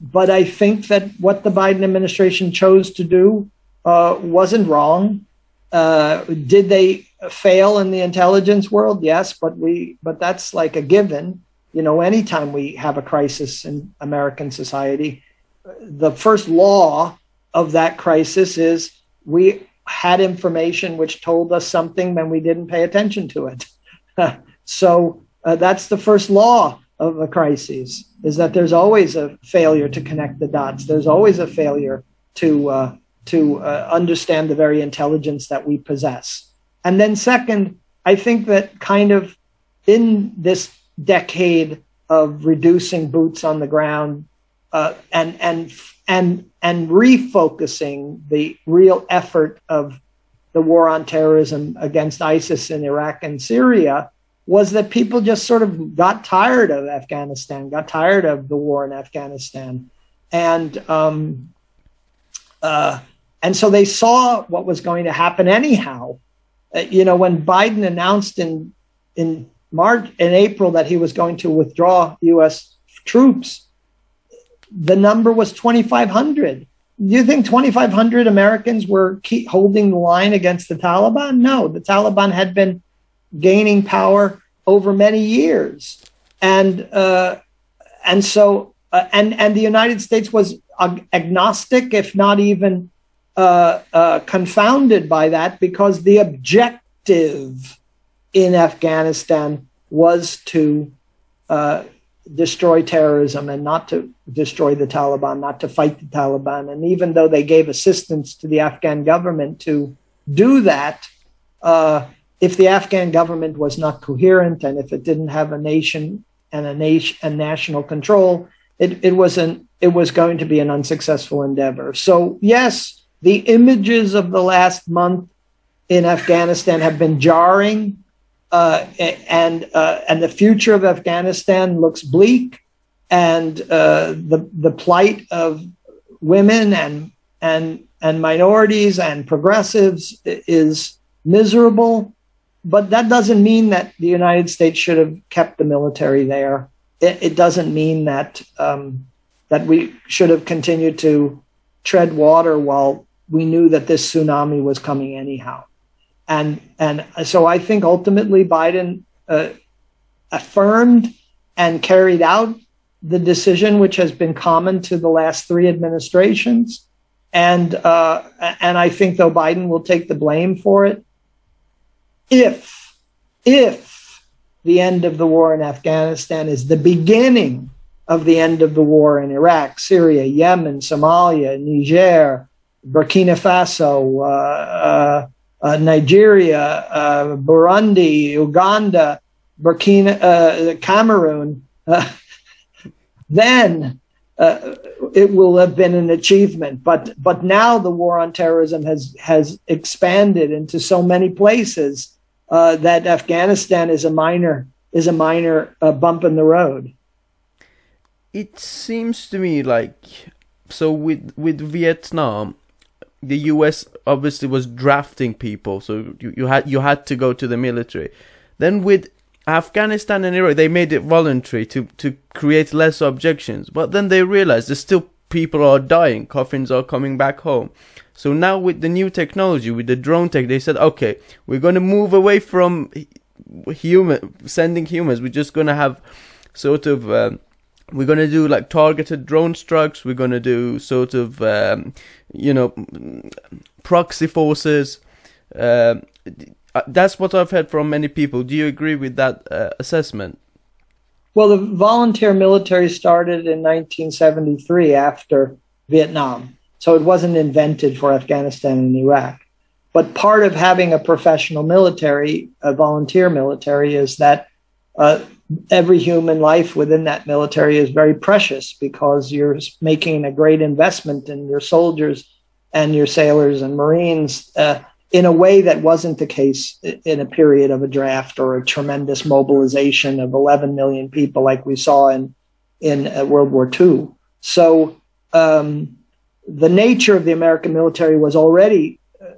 Speaker 2: but I think that what the Biden administration chose to do uh, wasn't wrong. Uh, did they fail in the intelligence world? Yes, but we but that's like a given. You know, anytime we have a crisis in American society, the first law of that crisis is we had information which told us something when we didn't pay attention to it. so uh, that's the first law of a crisis is that there's always a failure to connect the dots. There's always a failure to uh, to uh, understand the very intelligence that we possess. And then second, I think that kind of in this decade of reducing boots on the ground uh, and and and and refocusing the real effort of the war on terrorism against ISIS in Iraq and Syria was that people just sort of got tired of Afghanistan, got tired of the war in Afghanistan, and um, uh, and so they saw what was going to happen anyhow. Uh, you know, when Biden announced in in March in April that he was going to withdraw U.S. troops, the number was 2,500. Do you think 2,500 Americans were holding the line against the Taliban? No, the Taliban had been gaining power over many years, and uh, and so uh, and and the United States was agnostic, if not even uh, uh, confounded by that, because the objective in Afghanistan was to uh, destroy terrorism and not to destroy the Taliban, not to fight the Taliban. And even though they gave assistance to the Afghan government to do that, uh, if the Afghan government was not coherent and if it didn't have a nation and a nation and national control, it, it was an it was going to be an unsuccessful endeavor. So yes, the images of the last month in Afghanistan have been jarring, uh, and uh, and the future of Afghanistan looks bleak, and uh, the the plight of women and and and minorities and progressives is miserable. But that doesn't mean that the United States should have kept the military there. It, it doesn't mean that um, that we should have continued to tread water while we knew that this tsunami was coming anyhow. And and so I think ultimately Biden uh, affirmed and carried out the decision which has been common to the last three administrations. And uh, and I think though Biden will take the blame for it if if the end of the war in Afghanistan is the beginning of the end of the war in Iraq, Syria, Yemen, Somalia, Niger, Burkina Faso, uh, uh, uh, Nigeria, uh, Burundi, Uganda, Burkina, uh, Cameroon, uh, then it will have been an achievement. But but now the war on terrorism has has expanded into so many places that Afghanistan is a minor is a minor bump in the road
Speaker 1: it seems to me like so with with Vietnam, the U.S. obviously was drafting people, so you, you had you had to go to the military. Then with Afghanistan and Iraq, they made it voluntary to to create less objections. But then they realized there's still people are dying, coffins are coming back home. So now with the new technology, with the drone tech, they said, okay, we're going to move away from human sending humans. We're just going to have sort of um, we're going to do like targeted drone strikes. We're going to do sort of um, you know proxy forces. Uh, that's what i've heard from many people. Do you agree with that uh, assessment?
Speaker 2: Well the volunteer military started in 1973 after vietnam so it wasn't invented for afghanistan and iraq. But part of having a professional military a volunteer military is that uh, every human life within that military is very precious because you're making a great investment in your soldiers and your sailors and marines uh, in a way that wasn't the case in a period of a draft or a tremendous mobilization of 11 million people like we saw in in uh, World War II. So um, the nature of the American military was already uh,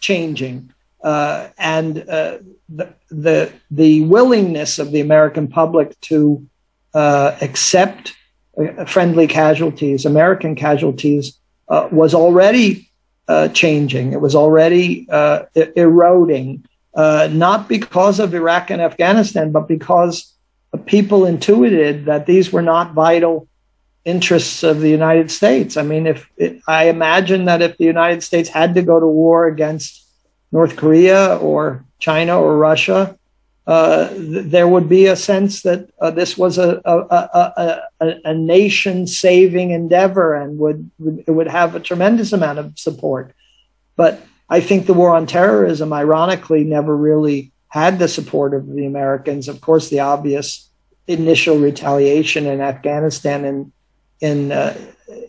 Speaker 2: changing, uh, and uh, the, the, the willingness of the American public to uh, accept uh, friendly casualties, American casualties, uh, was already uh, changing. It was already uh, eroding, uh, not because of Iraq and Afghanistan, but because people intuited that these were not vital interests of the United States. I mean, if it, I imagine that if the United States had to go to war against North Korea or China or Russia, uh, th- there would be a sense that uh, this was a, a, a, a, nation saving endeavor and would, would, it would have a tremendous amount of support. But I think the war on terrorism, ironically, never really had the support of the Americans. Of course, the obvious initial retaliation in Afghanistan in in uh,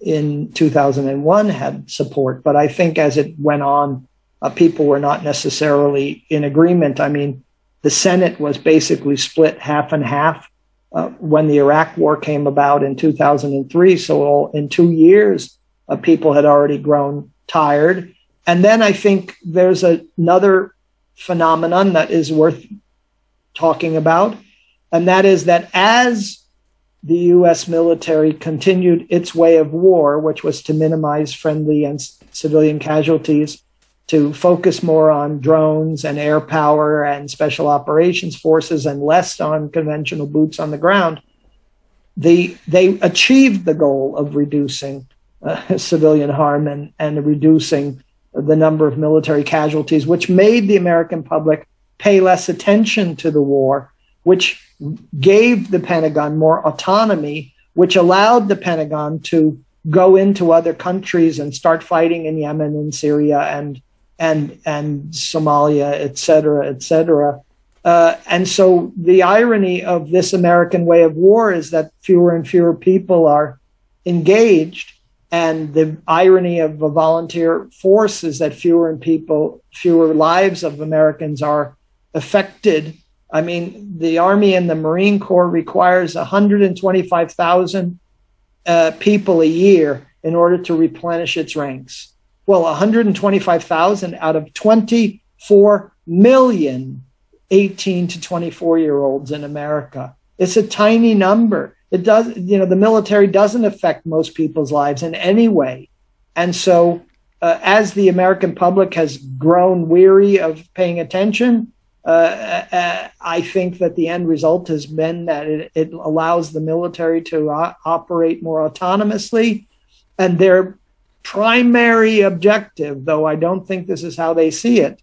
Speaker 2: in 2001 had support, but I think as it went on uh, people were not necessarily in agreement. I mean, the Senate was basically split half and half uh, when the Iraq War came about in 2003. So in two years, uh, people had already grown tired. And then I think there's a, another phenomenon that is worth talking about, and that is that as the U.S. military continued its way of war, which was to minimize friendly and civilian casualties, to focus more on drones and air power and special operations forces and less on conventional boots on the ground, the, they achieved the goal of reducing uh, civilian harm and, and reducing the number of military casualties, which made the American public pay less attention to the war which gave the Pentagon more autonomy, which allowed the Pentagon to go into other countries and start fighting in Yemen and Syria and and and Somalia, et cetera, et cetera. Uh, and so the irony of this American way of war is that fewer and fewer people are engaged, and the irony of a volunteer force is that fewer and people, fewer lives of Americans are affected. I mean, the Army and the Marine Corps requires 125,000 uh, people a year in order to replenish its ranks. Well, 125,000 out of 24 million 18 to 24 year olds in America. It's a tiny number. It does, you know, the military doesn't affect most people's lives in any way. And so, uh, as the American public has grown weary of paying attention, uh, uh, I think that the end result has been that it, it allows the military to uh, operate more autonomously. And their primary objective, though I don't think this is how they see it,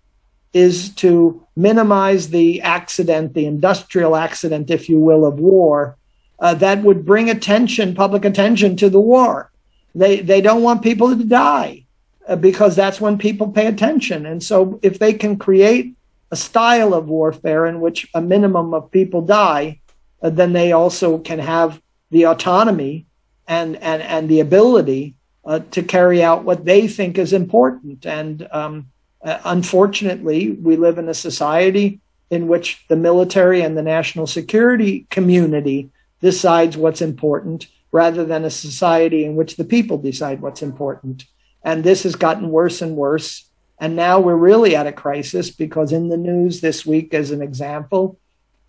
Speaker 2: is to minimize the accident, the industrial accident, if you will, of war uh, that would bring attention, public attention to the war. They, they don't want people to die uh, because that's when people pay attention. And so if they can create a style of warfare in which a minimum of people die, uh, then they also can have the autonomy and and and the ability uh, to carry out what they think is important. And um, uh, unfortunately, we live in a society in which the military and the national security community decides what's important, rather than a society in which the people decide what's important. And this has gotten worse and worse. And now we're really at a crisis because in the news this week, as an example,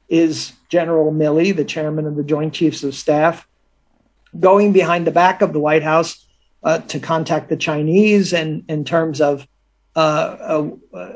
Speaker 2: is General Milley, the chairman of the Joint Chiefs of Staff, going behind the back of the White House uh, to contact the Chinese and in terms of uh, uh,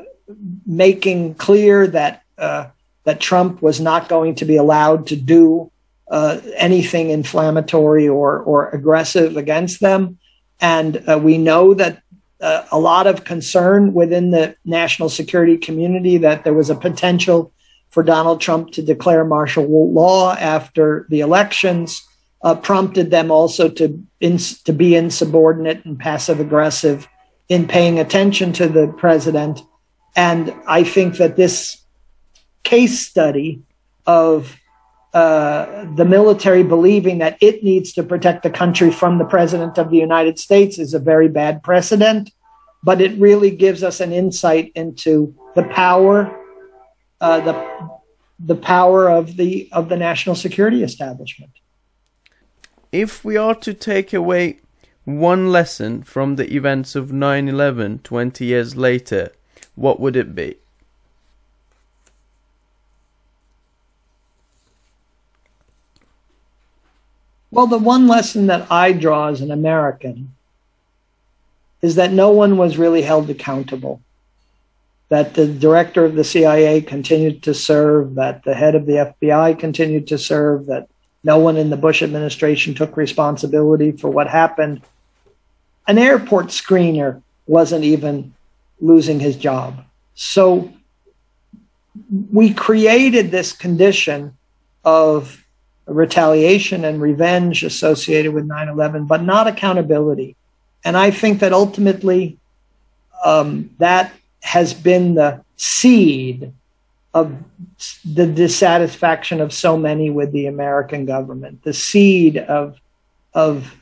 Speaker 2: making clear that uh, that Trump was not going to be allowed to do uh, anything inflammatory or or aggressive against them. And we know that a lot of concern within the national security community that there was a potential for Donald Trump to declare martial law after the elections, uh, prompted them also to ins- to be insubordinate and passive aggressive in paying attention to the president. And I think that this case study of uh, the military believing that it needs to protect the country from the president of the United States is a very bad precedent, but it really gives us an insight into the power, uh, the the power of the of the national security establishment.
Speaker 1: If we are to take away one lesson from the events of 9/11 20 years later, what would it be?
Speaker 2: Well, the one lesson that I draw as an American is that no one was really held accountable. That the director of the CIA continued to serve, that the head of the FBI continued to serve, that no one in the Bush administration took responsibility for what happened. An airport screener wasn't even losing his job. So we created this condition of retaliation and revenge associated with 9 11, but not accountability. And I think that ultimately um, that has been the seed of the dissatisfaction of so many with the American government, the seed of, of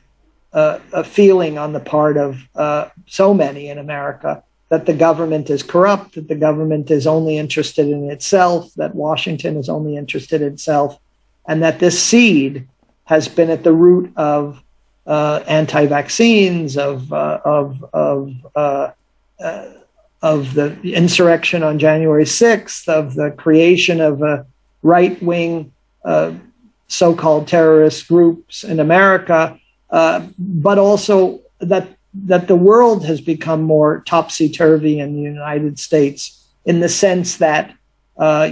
Speaker 2: uh, a feeling on the part of uh, so many in America that the government is corrupt, that the government is only interested in itself, that Washington is only interested in itself and that this seed has been at the root of uh, anti-vaccines, of uh, of of uh, uh of the insurrection on January sixth, of the creation of a right-wing uh, so-called terrorist groups in America, uh, but also that that the world has become more topsy-turvy in the United States in the sense that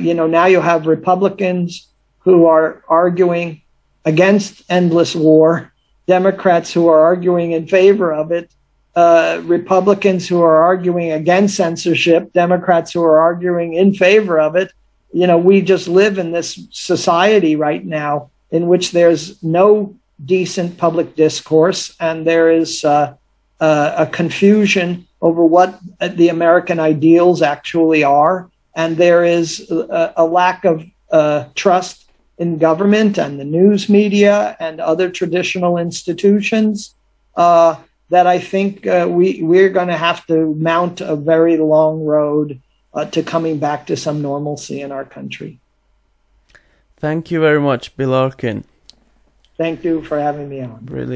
Speaker 2: you know now you have Republicans who are arguing against endless war, Democrats who are arguing in favor of it, uh, Republicans who are arguing against censorship, Democrats who are arguing in favor of it. you know, we just live in this society right now in which there's no decent public discourse and there is uh, uh, a confusion over what the American ideals actually are. And there is a, a lack of uh, trust in government and the news media and other traditional institutions uh, that I think uh, we, we're going to have to mount a very long road uh, to coming back to some normalcy in our country.
Speaker 1: Thank you very much, Bill Arkin.
Speaker 2: Thank you for having me on.
Speaker 1: Brilliant.